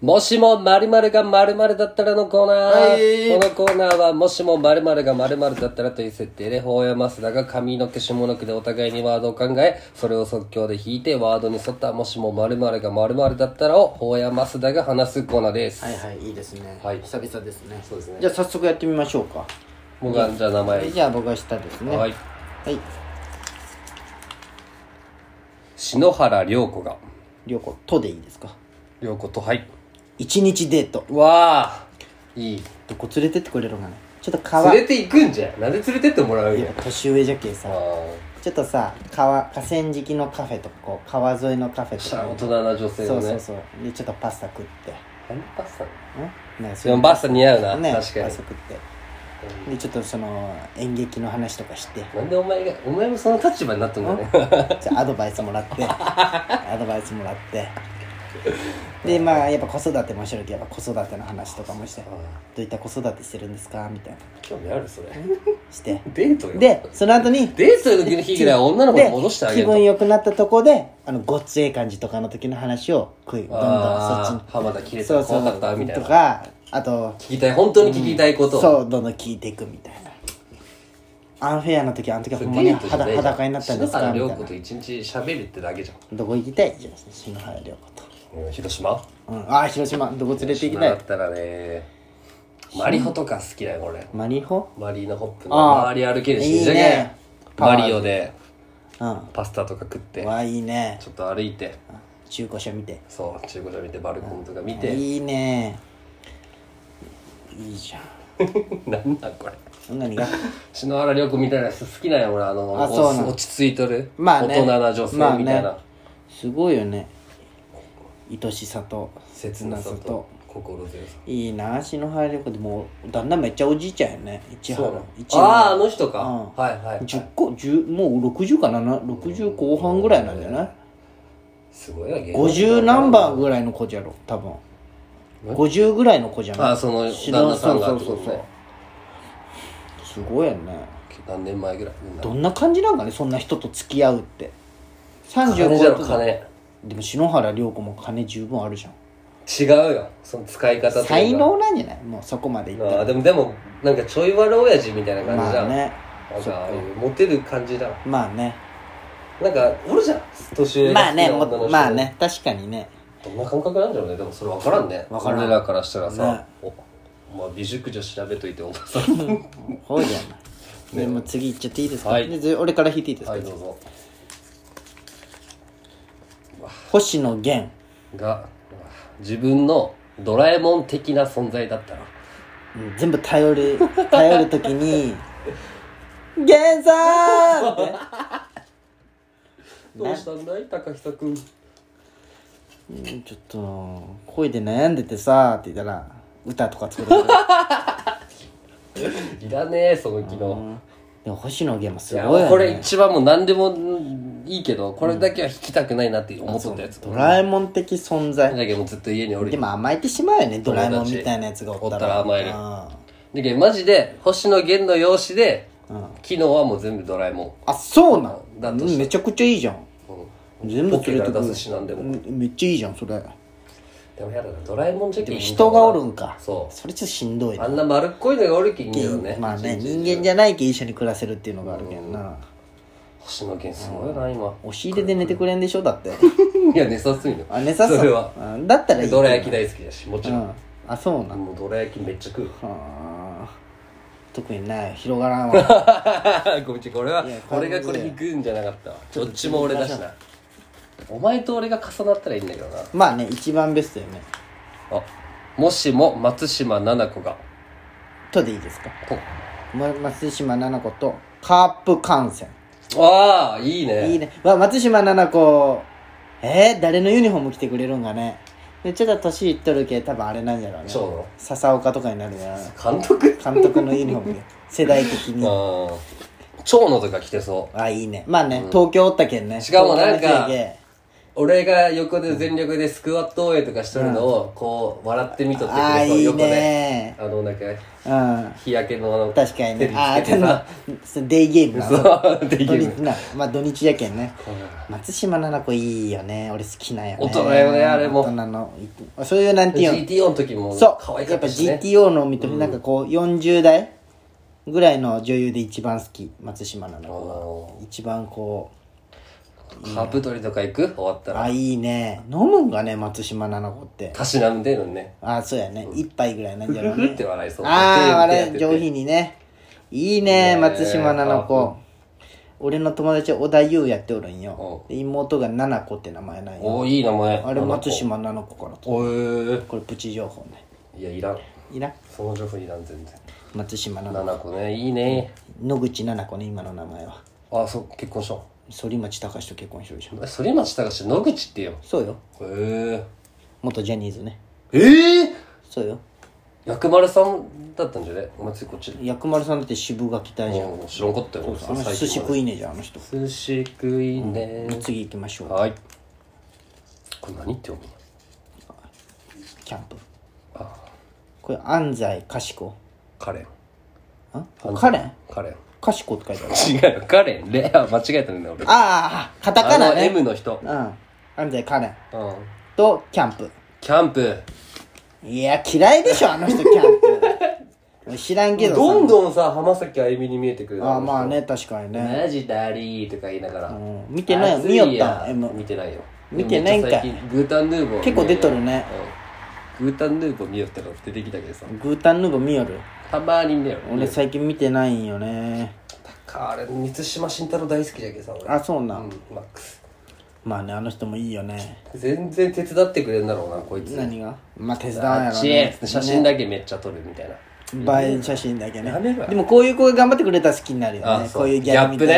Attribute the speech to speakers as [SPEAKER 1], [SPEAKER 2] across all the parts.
[SPEAKER 1] もしも〇〇が〇〇だったらのコーナー。
[SPEAKER 2] はい
[SPEAKER 1] このコーナーは、もしも〇〇が〇〇だったらという設定で、法や増田が上の毛下の毛でお互いにワードを考え、それを即興で弾いて、ワードに沿った、もしも〇〇が〇〇だったらを、法や増田が話すコーナーです。
[SPEAKER 2] はいはいいいですね
[SPEAKER 1] はい
[SPEAKER 2] 久々ですね
[SPEAKER 1] そうですね
[SPEAKER 2] じゃあ早速やってみましょうか
[SPEAKER 1] 僕が、じゃあ名前。
[SPEAKER 2] じゃあ僕は下ですね
[SPEAKER 1] はい。
[SPEAKER 2] はい
[SPEAKER 1] 篠原涼子が。
[SPEAKER 2] りょうことでいいですか？
[SPEAKER 1] 涼子と、はい。
[SPEAKER 2] 一日デート。
[SPEAKER 1] わあ。いい。
[SPEAKER 2] どこ連れてってくれるのかね。ちょっと川。
[SPEAKER 1] 連れて行くんじゃ。ん。なんで連れてってもらうんや。
[SPEAKER 2] いや。年上じゃけさ。
[SPEAKER 1] あ
[SPEAKER 2] ちょっとさ川河川敷のカフェとかこう川沿いのカフェ
[SPEAKER 1] あ。
[SPEAKER 2] とか。に
[SPEAKER 1] しゃ大人な女性のね。
[SPEAKER 2] そうそうそう。でちょっとパスタ食って。
[SPEAKER 1] 何パスタ？
[SPEAKER 2] ん？なんか
[SPEAKER 1] でもパスタ似合うな。
[SPEAKER 2] ね。
[SPEAKER 1] 確かに。
[SPEAKER 2] パスタ食って。でちょっとその演劇の話とかして。
[SPEAKER 1] なんでお前がお前もその立場になったんだね？
[SPEAKER 2] じゃあアドバイスもらって。アドバイスもらってでまあやっぱ子育てもしてるけどやっぱ子育ての話とかもしてどういった子育てしてるんですかみたいな。
[SPEAKER 1] 興味あるそれ。
[SPEAKER 2] して。
[SPEAKER 1] デートよ。
[SPEAKER 2] でその後に
[SPEAKER 1] デートの日ぐらいは女の子に戻してあげ
[SPEAKER 2] 気分良くなったとこであのごっつええ感じとかの時の話を食いどんどんそっち
[SPEAKER 1] あ
[SPEAKER 2] に。
[SPEAKER 1] あ浜田切れた
[SPEAKER 2] そうそう
[SPEAKER 1] ら怖かったみたい
[SPEAKER 2] と
[SPEAKER 1] な
[SPEAKER 2] かあと
[SPEAKER 1] 聞きたい本当に聞きたいこと。を
[SPEAKER 2] そうどんどん聞いていくみたいな。アンフェアな時あの時はほんまに裸になったんですか
[SPEAKER 1] 篠原
[SPEAKER 2] みたいな。
[SPEAKER 1] 涼子と一日喋るってだけじゃん。
[SPEAKER 2] どこ行きたい？じゃあ篠原涼子と
[SPEAKER 1] うん広島？
[SPEAKER 2] うん、ああ広島。どこ連れて行きたい？
[SPEAKER 1] だったらねマリホとか好きだよ俺。
[SPEAKER 2] マリホ？
[SPEAKER 1] マリーナホップの
[SPEAKER 2] ああ
[SPEAKER 1] 周り歩けるし
[SPEAKER 2] いいね。
[SPEAKER 1] じゃけマリオで
[SPEAKER 2] うん。
[SPEAKER 1] パスタとか食って
[SPEAKER 2] わあいいね。
[SPEAKER 1] ちょっと歩いて。
[SPEAKER 2] 中古車見て。
[SPEAKER 1] そう中古車見てバルコンとか見て。
[SPEAKER 2] いいね。いいじゃん。
[SPEAKER 1] なんなんこれ。
[SPEAKER 2] 何が
[SPEAKER 1] 篠原涼子みたいな人好きなんや俺あの
[SPEAKER 2] あそう
[SPEAKER 1] 落ち着いとる、
[SPEAKER 2] まあね。
[SPEAKER 1] 大人な女性みたいな、
[SPEAKER 2] まあね。すごいよね愛しさと
[SPEAKER 1] 切なさと。心強さ。
[SPEAKER 2] いいな篠原涼子でもう旦那めっちゃおじいちゃんやね。市原。市
[SPEAKER 1] あああ
[SPEAKER 2] 原
[SPEAKER 1] の人か、
[SPEAKER 2] うん。
[SPEAKER 1] はいはい、はい、
[SPEAKER 2] 10個10もう60かなな60後半ぐらいなんじゃない？
[SPEAKER 1] すごいな芸能人。
[SPEAKER 2] 50ナンバーぐらいの子じゃろ多分。50ぐらいの子じゃない？
[SPEAKER 1] あその旦那さんが
[SPEAKER 2] そうそうそうすごいよね。
[SPEAKER 1] 何年前ぐらい？
[SPEAKER 2] どんな感じなんかねそんな人と付き合うって。
[SPEAKER 1] 金じゃろ
[SPEAKER 2] 35とか。
[SPEAKER 1] 金
[SPEAKER 2] でも篠原涼子も金十分あるじゃん。
[SPEAKER 1] 違うよ。その使い方とか。
[SPEAKER 2] 才能なんじゃない？もうそこまでいったら。
[SPEAKER 1] ああでもでもなんかちょい悪親父みたいな感じじゃん、
[SPEAKER 2] まあね。
[SPEAKER 1] なんかああいうモテる感じだ
[SPEAKER 2] まあね。
[SPEAKER 1] なんかおるじゃん。年上
[SPEAKER 2] まあねまあね。確かにね。
[SPEAKER 1] どんな感覚なんだろうね？でもそれ分からんね。
[SPEAKER 2] 分からん。
[SPEAKER 1] 俺らからしたらさ、
[SPEAKER 2] ね。
[SPEAKER 1] おまあ美熟女調べといてお前さ。ん
[SPEAKER 2] ほうじゃない。でも次いっちゃっていいですか、
[SPEAKER 1] はい。
[SPEAKER 2] でず俺から弾いていいですか、
[SPEAKER 1] はいどうぞ
[SPEAKER 2] 星野源。
[SPEAKER 1] が自分のドラえもん的な存在だったら
[SPEAKER 2] うん全部頼る 頼る時に「源さん! 」って。
[SPEAKER 1] どうしたんだい？高久君。
[SPEAKER 2] うんちょっと声で悩んでてさって言ったら歌とか作る
[SPEAKER 1] いらねえその機能。
[SPEAKER 2] でも星野源もす
[SPEAKER 1] いや
[SPEAKER 2] ごいよね。
[SPEAKER 1] これ一番もう何でもいいけどこれだけは弾きたくないなって思っとったやつ。
[SPEAKER 2] ドラえもん的存在。
[SPEAKER 1] だけどずっと家におる
[SPEAKER 2] でも甘えてしまうよねドラえもんみたいなやつがおったら。
[SPEAKER 1] 甘える。
[SPEAKER 2] うん。
[SPEAKER 1] だけどマジで星野源の容姿で機能はもう全部ドラえもん。
[SPEAKER 2] あそうなん？
[SPEAKER 1] だとし
[SPEAKER 2] めちゃくちゃいいじゃん。全部
[SPEAKER 1] ポケから出
[SPEAKER 2] 連れてくる
[SPEAKER 1] なんでも。
[SPEAKER 2] うんめっちゃいいじゃんそれ。
[SPEAKER 1] でもやだなドラえもんじゃけ
[SPEAKER 2] 人がおるんか。
[SPEAKER 1] そ
[SPEAKER 2] それちょっとしんどい
[SPEAKER 1] あんな丸っこいのがおるけんいいよね
[SPEAKER 2] まあね人間じゃないけ一緒に暮らせるっていうのがあるけどな
[SPEAKER 1] 星野源すごいな今。
[SPEAKER 2] 押し入れで寝てくれんでしょだって。
[SPEAKER 1] いや寝さすいの
[SPEAKER 2] あ寝さそう
[SPEAKER 1] それは。
[SPEAKER 2] うんだったらいい
[SPEAKER 1] どら焼き大好きだしもちろん。
[SPEAKER 2] うん。あそうなん
[SPEAKER 1] もうどら焼きめっちゃ食う。
[SPEAKER 2] はあ。特にない。広がらんわ。
[SPEAKER 1] ごめんちこれはい
[SPEAKER 2] や
[SPEAKER 1] 俺がこれ引くんじゃなかったわ。どっちも俺だしな。お前と俺が重なったらいいんだけどな。
[SPEAKER 2] まあね一番ベストよね。
[SPEAKER 1] あもしも松島菜々子が。
[SPEAKER 2] とでいいですか？
[SPEAKER 1] と
[SPEAKER 2] ま松島菜々子とカープ観戦
[SPEAKER 1] ああいいね。
[SPEAKER 2] いいね。わ松島菜々子えー、誰のユニフォーム着てくれるんかね。でちょっと年いっとるけ多分あれなんじゃろうね。
[SPEAKER 1] そう。なの
[SPEAKER 2] 笹岡とかになるじゃん。
[SPEAKER 1] 監督？
[SPEAKER 2] 監督のユニフォーム。で世代的に。
[SPEAKER 1] うん長野とか着てそう。
[SPEAKER 2] あいいね。まあね、東京おったけんね。
[SPEAKER 1] しかもなんか俺が横で全力でスクワット応援とかしとるのをこう笑って見とってくれそう
[SPEAKER 2] ああいい
[SPEAKER 1] 横で
[SPEAKER 2] ね。
[SPEAKER 1] あのなんか
[SPEAKER 2] うん。
[SPEAKER 1] 日焼けのあの
[SPEAKER 2] 確かにね。ああ
[SPEAKER 1] つけてさ
[SPEAKER 2] そのデイゲームな
[SPEAKER 1] そうデイゲー
[SPEAKER 2] 日な。まあ土日やけんね。松島菜々子いいよね。俺好きなんよね。
[SPEAKER 1] 大人よねあれも。
[SPEAKER 2] 大人の。そういうなんていうの
[SPEAKER 1] GTO の時も
[SPEAKER 2] そう。
[SPEAKER 1] 可愛か
[SPEAKER 2] やっぱ
[SPEAKER 1] ったしね
[SPEAKER 2] GTO の見となんかこう40代ぐらいの女優で一番好き。松島菜々子
[SPEAKER 1] お
[SPEAKER 2] は一番こ
[SPEAKER 1] カープ取りとか行く？終わったら。
[SPEAKER 2] うあいいね。飲むんがね松島菜々子って。
[SPEAKER 1] たしなんでるのね。
[SPEAKER 2] あそうやね。一杯ぐらいなんじゃろうね。
[SPEAKER 1] ふふって笑いそう。
[SPEAKER 2] あああ
[SPEAKER 1] 手やってて。
[SPEAKER 2] れ上品にね。いいね松島菜々子。俺の友達は小田優やっておるんよ。で妹が菜々子って名前なんよ。
[SPEAKER 1] おーいい名前。
[SPEAKER 2] あれ松島菜々子からと
[SPEAKER 1] おえ。ー
[SPEAKER 2] これプチ情報ね。
[SPEAKER 1] いやいらん。
[SPEAKER 2] いいな
[SPEAKER 1] その情報いらん全然。
[SPEAKER 2] 松島菜々
[SPEAKER 1] 七子ねいいね。
[SPEAKER 2] 子野口菜々子ね今の名前は。
[SPEAKER 1] あそう結婚したの？
[SPEAKER 2] 反町隆史と結婚してるでしょ。
[SPEAKER 1] 反町隆史野口ってよ
[SPEAKER 2] そうよ。
[SPEAKER 1] へえ。
[SPEAKER 2] 元ジャニーズね。
[SPEAKER 1] ええ？
[SPEAKER 2] そうよ。
[SPEAKER 1] 薬丸さんだったんじゃね？お前次こっち
[SPEAKER 2] 薬丸さんだって渋垣隊じゃん
[SPEAKER 1] うん知らんかったよ。
[SPEAKER 2] あの寿司食いねじゃんあの人。
[SPEAKER 1] 寿司食いね。
[SPEAKER 2] 次行きましょう。
[SPEAKER 1] はい。これ何って読む
[SPEAKER 2] キャンプ。
[SPEAKER 1] あ
[SPEAKER 2] これ安西かしこ。
[SPEAKER 1] カレン。
[SPEAKER 2] あ？カレン？
[SPEAKER 1] カレン
[SPEAKER 2] かしこって書いてある。
[SPEAKER 1] 違うカレンレア間違えたね俺。
[SPEAKER 2] ああカタカ
[SPEAKER 1] あの
[SPEAKER 2] ナね
[SPEAKER 1] M の人。
[SPEAKER 2] うん。安西カレン
[SPEAKER 1] うん。
[SPEAKER 2] とキャンプ。
[SPEAKER 1] キャンプ。
[SPEAKER 2] いや嫌いでしょあの人キャンプ。知らんけどさ。
[SPEAKER 1] どんどんさ浜崎あゆみに見えてくる
[SPEAKER 2] ああまあね確かにね。
[SPEAKER 1] マジだりーとか言いながら。
[SPEAKER 2] うん。見てないよ
[SPEAKER 1] 暑
[SPEAKER 2] 見よった
[SPEAKER 1] や
[SPEAKER 2] M
[SPEAKER 1] 見てないよ。
[SPEAKER 2] 見てないんかい。
[SPEAKER 1] でもめっちゃ最近グータンヌーボー
[SPEAKER 2] 結構出とるね。
[SPEAKER 1] うん。グータンヌーボー見よったら出てきたけどさ。
[SPEAKER 2] グータンヌーボー見よる
[SPEAKER 1] たまにね
[SPEAKER 2] 俺。最近見てないんよね。
[SPEAKER 1] あれ満島慎太郎大好きじゃけさ俺。
[SPEAKER 2] あそうなん、
[SPEAKER 1] うんマックス。
[SPEAKER 2] まあねあの人もいいよね。
[SPEAKER 1] 全然手伝ってくれんだろうなこいつ。
[SPEAKER 2] 何が？まあ手伝わんやろね。
[SPEAKER 1] へ写真だけめっちゃ撮るみたいな。
[SPEAKER 2] 映え写真だけね。でもこういう子が頑張ってくれたら好きになるよね。こういうギャラみたい
[SPEAKER 1] い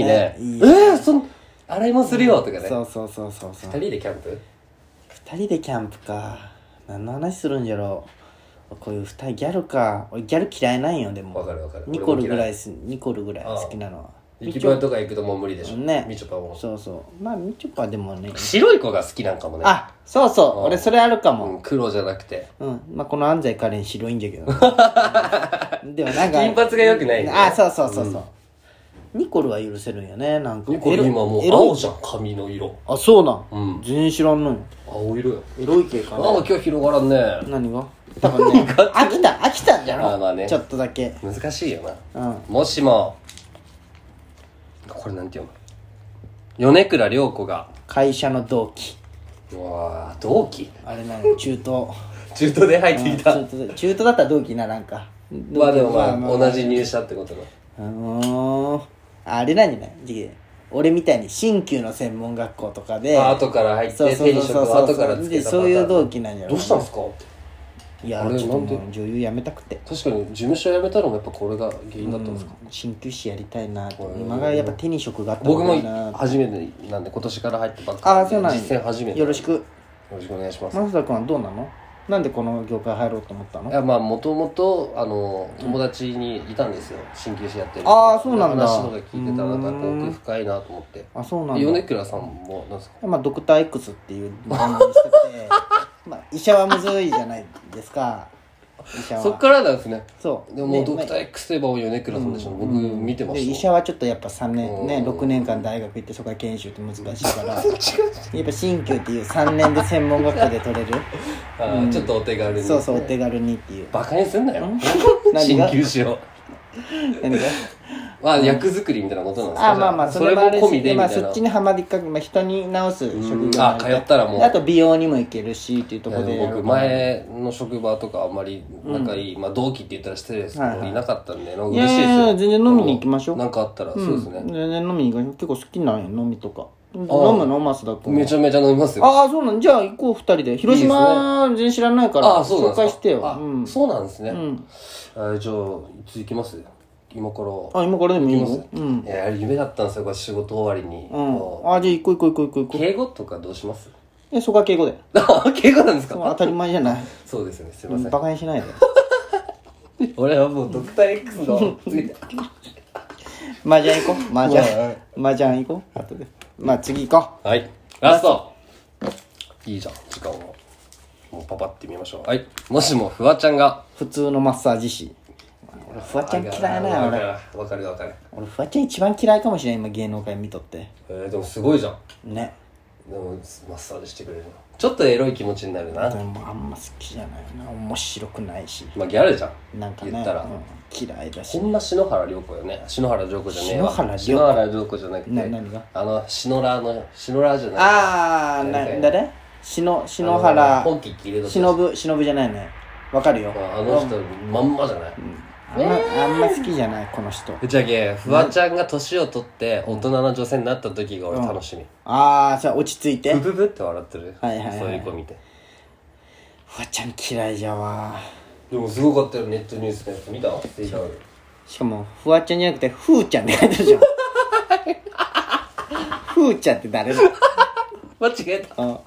[SPEAKER 1] いね。
[SPEAKER 2] いい
[SPEAKER 1] えーそん洗いもするよとかね。
[SPEAKER 2] そうそうそうそうそう。
[SPEAKER 1] 二人でキャンプ？
[SPEAKER 2] 二人でキャンプか。何の話するんじゃろうこういう二人ギャルか。俺ギャル嫌いなんよでも。
[SPEAKER 1] わかるわかる。
[SPEAKER 2] ニコルぐら
[SPEAKER 1] い
[SPEAKER 2] いすニコルぐらい好きなの。は
[SPEAKER 1] 行き場とか行くともう無理でしょ。
[SPEAKER 2] ね。
[SPEAKER 1] みちょぱも。
[SPEAKER 2] そうそう。まあみちょぱでもね。
[SPEAKER 1] 白い子が好きなんかもね。
[SPEAKER 2] あそうそう。俺それあるかも。
[SPEAKER 1] うん黒じゃなくて。
[SPEAKER 2] うん。まあこの安西カレン白いんじゃけど でもなんか
[SPEAKER 1] 金髪が良くないんだよ
[SPEAKER 2] あそうそうそうそう。ニコルは許せるんよねなんか。
[SPEAKER 1] ニコル今もう青じゃん髪の色。
[SPEAKER 2] あそうなん。
[SPEAKER 1] うん。
[SPEAKER 2] 全然知らんのよ
[SPEAKER 1] 青色よ。
[SPEAKER 2] エロい系か
[SPEAKER 1] あ
[SPEAKER 2] な。
[SPEAKER 1] あ今日広がらんね。
[SPEAKER 2] 何が？多分ね 飽きた飽きたんじゃろ？
[SPEAKER 1] まあまあね。
[SPEAKER 2] ちょっとだけ。
[SPEAKER 1] 難しいよな。
[SPEAKER 2] うん。
[SPEAKER 1] もしも。これなんて読む？米倉涼子が。
[SPEAKER 2] 会社の同期。
[SPEAKER 1] うわあ同期？
[SPEAKER 2] あれなの中東
[SPEAKER 1] 中途で入ってきた。
[SPEAKER 2] 中途中途だったら同期ならんか。
[SPEAKER 1] まあでもまあ
[SPEAKER 2] まあ
[SPEAKER 1] 同じ入社ってことだ。
[SPEAKER 2] うー。んあれなんじゃないじき俺みたいに新旧の専門学校とかで。
[SPEAKER 1] あ後から入って
[SPEAKER 2] そうそう
[SPEAKER 1] 手に職を
[SPEAKER 2] そう。そう
[SPEAKER 1] 後からつけ
[SPEAKER 2] で
[SPEAKER 1] たパターン。
[SPEAKER 2] そういう同期なんじゃない
[SPEAKER 1] どうしたんすか？
[SPEAKER 2] いや
[SPEAKER 1] あれ
[SPEAKER 2] ちょっともう女優辞めたくて。
[SPEAKER 1] 確かに事務所辞めたのもやっぱこれが原因だったんですか、
[SPEAKER 2] 鍼灸師やりたいなと。
[SPEAKER 1] うん
[SPEAKER 2] 今がやっぱ手に職があった
[SPEAKER 1] 僕も初めてなんで今年から入ってばっかりで
[SPEAKER 2] ああそうなんや。
[SPEAKER 1] 実践初めて。
[SPEAKER 2] よろしく。
[SPEAKER 1] よろしくお願いします、
[SPEAKER 2] 増田君はどうなの？なんでこの業界入ろうと思ったの？
[SPEAKER 1] いやまあもともとあの友達にいたんですよ。鍼灸師やってる
[SPEAKER 2] あーそうなんだ。
[SPEAKER 1] 話とか聞いてたらなんか奥深いなと思って。
[SPEAKER 2] あそうなんだ。
[SPEAKER 1] で米倉さんもなんですか？
[SPEAKER 2] まあ、ドクター X っていう番組にしてて まあ医者はむずいじゃないですか。医者は。
[SPEAKER 1] そっからなんですね。
[SPEAKER 2] そう。
[SPEAKER 1] でももう
[SPEAKER 2] で
[SPEAKER 1] ドクター X といえば米倉さんでしょ、僕見てま
[SPEAKER 2] で医
[SPEAKER 1] した
[SPEAKER 2] 者はちょっとやっぱ3年ね
[SPEAKER 1] うん。
[SPEAKER 2] 6年間大学行ってそこから研修って難しいから。やっぱ鍼灸っていう3年で専門学校で取れる。
[SPEAKER 1] あーちょっとお手軽に。
[SPEAKER 2] そうそうお手軽にっていう。
[SPEAKER 1] バカにすんなよ。鍼灸師を。
[SPEAKER 2] 何が？
[SPEAKER 1] まあ役作りみたいなことなんですか？
[SPEAKER 2] あまあまあ
[SPEAKER 1] それも込み
[SPEAKER 2] しでまあそっちにはまりかけ、まあ、人に直す職業
[SPEAKER 1] あ通ったらもう。
[SPEAKER 2] であと美容にも行けるしっていうところで
[SPEAKER 1] 僕前の職場とかあんまり仲いい、まあ同期って言ったら失礼ですけど、
[SPEAKER 2] はいはい。
[SPEAKER 1] いなかったんで嬉しいですよ。
[SPEAKER 2] いやいや全然飲みに行きましょう。
[SPEAKER 1] なんかあったら、そうですね。
[SPEAKER 2] 全然飲みに行く結構好きなんや飲みとか。飲むの増田君
[SPEAKER 1] めちゃめちゃ飲みますよ。
[SPEAKER 2] ああそうなんじゃあ行こう二人で。広島全然知らないから紹介してよ。
[SPEAKER 1] そうなんですね、
[SPEAKER 2] ん。
[SPEAKER 1] あじゃあいつ行きます？今から
[SPEAKER 2] あ今からでもいい
[SPEAKER 1] 行き
[SPEAKER 2] ようん。
[SPEAKER 1] いやあれ夢だったんですよこれ仕事終わりに、
[SPEAKER 2] うん。
[SPEAKER 1] こ
[SPEAKER 2] あじゃあ行こう行こう行こう行こう行こ
[SPEAKER 1] う。敬語とかどうします？
[SPEAKER 2] うえそこは敬語で
[SPEAKER 1] あ 敬語なんですか？
[SPEAKER 2] 当たり前じゃない。
[SPEAKER 1] そうですよねすいません、
[SPEAKER 2] バカにしないで。
[SPEAKER 1] 俺はもうドクター X の
[SPEAKER 2] 麻雀行こう。麻雀。麻雀行こう。後で。まあ次行こ
[SPEAKER 1] はい。ラスト。いいじゃん。時間を。もうパパって見ましょう。はい。もしもフワちゃんが。
[SPEAKER 2] 普通のマッサージ師俺フワちゃん嫌いな俺
[SPEAKER 1] るわかる。わかる
[SPEAKER 2] 俺フワちゃん一番嫌いかもしれん今芸能界見とって。
[SPEAKER 1] えー、でもすごいじゃん。
[SPEAKER 2] ね。
[SPEAKER 1] でもマッサージしてくれるの。ちょっとエロい気持ちになるな。
[SPEAKER 2] でもあんま好きじゃないな。面白くないし。
[SPEAKER 1] まあギャルじゃん。
[SPEAKER 2] なんかね
[SPEAKER 1] 言ったら、
[SPEAKER 2] うん嫌いだし。
[SPEAKER 1] ほんま篠原涼子よね。篠原涼子じゃねえわ。
[SPEAKER 2] 篠原涼子。
[SPEAKER 1] 篠原涼子じゃなくて。
[SPEAKER 2] な何が？
[SPEAKER 1] あの篠原の篠原じゃない。
[SPEAKER 2] ああ誰？篠篠
[SPEAKER 1] あ
[SPEAKER 2] 原
[SPEAKER 1] の本気切れと
[SPEAKER 2] 忍ぶ忍ぶじゃないねわかるよ。
[SPEAKER 1] あの人まんまじゃない、
[SPEAKER 2] あんまあんま好きじゃないこの人。
[SPEAKER 1] じゃけフワちゃんが年を取って大人の女性になった時が俺楽しみ、
[SPEAKER 2] ああじゃあ落ち着いて。
[SPEAKER 1] ブブブって笑ってる、
[SPEAKER 2] はいはいはい
[SPEAKER 1] そういう子見て。
[SPEAKER 2] フワちゃん嫌いじゃわ。
[SPEAKER 1] でもすごかったよネットニュースのやつ見た？ツイッターで
[SPEAKER 2] しかもフワちゃんじゃなくてフーちゃんって書いてるじゃん。フーちゃんって誰だ？
[SPEAKER 1] 間違えた。
[SPEAKER 2] あ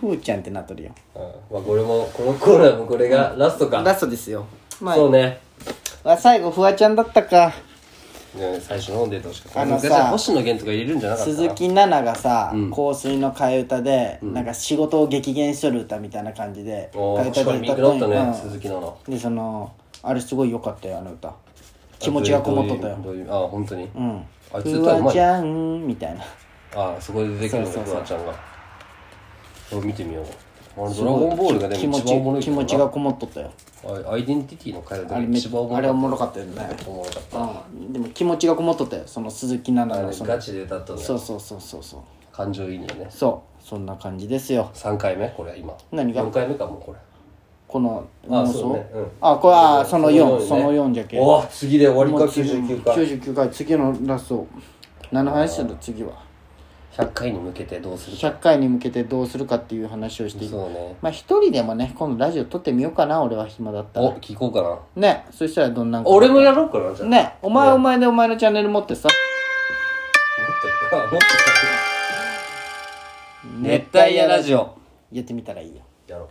[SPEAKER 2] フーちゃんってなっとるよ。
[SPEAKER 1] うんまあこれもこのコーナーもこれがラストか。
[SPEAKER 2] ラストですよ。ま
[SPEAKER 1] そうね
[SPEAKER 2] あ最後フワちゃんだったか。
[SPEAKER 1] ね最初の方で出てほしか？った
[SPEAKER 2] あのさ
[SPEAKER 1] 昔は星野源とか入れるんじゃなかった？
[SPEAKER 2] 鈴木奈々がさ、香水の替え歌で、なんか仕事を激減しとる歌みたいな感じで
[SPEAKER 1] おー
[SPEAKER 2] 替え歌
[SPEAKER 1] 確かに見くなったね、
[SPEAKER 2] うん。
[SPEAKER 1] 鈴木奈々。
[SPEAKER 2] でそのあれすごい良かったよあの歌。気持ちがこもっとったよ。
[SPEAKER 1] どういうどういうあ本当に？
[SPEAKER 2] うん。
[SPEAKER 1] あいつ
[SPEAKER 2] フ
[SPEAKER 1] 歌うまい。
[SPEAKER 2] ワちゃんみたいな。
[SPEAKER 1] あそこで出てくるのか
[SPEAKER 2] そうそうそう。
[SPEAKER 1] フワちゃんが。これ見てみようあれドラゴンボールがで
[SPEAKER 2] 気持
[SPEAKER 1] も一番おもろい
[SPEAKER 2] ち
[SPEAKER 1] けどな。
[SPEAKER 2] 気持ちがこもっとったよ。
[SPEAKER 1] あアイデンティティの会話
[SPEAKER 2] あれ
[SPEAKER 1] 一番おも
[SPEAKER 2] あれおも
[SPEAKER 1] ろか
[SPEAKER 2] ったよね。
[SPEAKER 1] おもろかった
[SPEAKER 2] うん。でも気持ちがこもっとったよ。その鈴木奈
[SPEAKER 1] あ
[SPEAKER 2] 々のその。
[SPEAKER 1] れガチで歌ったんだよ
[SPEAKER 2] そうそうそうそうそう。
[SPEAKER 1] 感情移入ね。
[SPEAKER 2] そう。そんな感じですよ。
[SPEAKER 1] 3回目？これ今。
[SPEAKER 2] 何が
[SPEAKER 1] ？4回目かもうこれ。
[SPEAKER 2] この
[SPEAKER 1] あ
[SPEAKER 2] 妄想？
[SPEAKER 1] そうね。うん。
[SPEAKER 2] あこれあその4
[SPEAKER 1] ね。
[SPEAKER 2] その4じゃけ
[SPEAKER 1] おー次で終わりか
[SPEAKER 2] もう次
[SPEAKER 1] 99回。
[SPEAKER 2] 99回。次のラスト。何の話する次は
[SPEAKER 1] 100回に向けてどうするか。
[SPEAKER 2] 100回に向けてどうするかっていう話をしていく
[SPEAKER 1] そうね。
[SPEAKER 2] まあ一人でもね今度ラジオ撮ってみようかな俺は暇だったら。
[SPEAKER 1] お聞こうかな。
[SPEAKER 2] ねそしたらどんなんか。
[SPEAKER 1] 俺もやろうかなじゃあ。
[SPEAKER 2] ねお前はお前でお前のチャンネル持ってさ。
[SPEAKER 1] もっともっと。熱帯夜ラジオ。
[SPEAKER 2] やってみたらいいよ。
[SPEAKER 1] やろう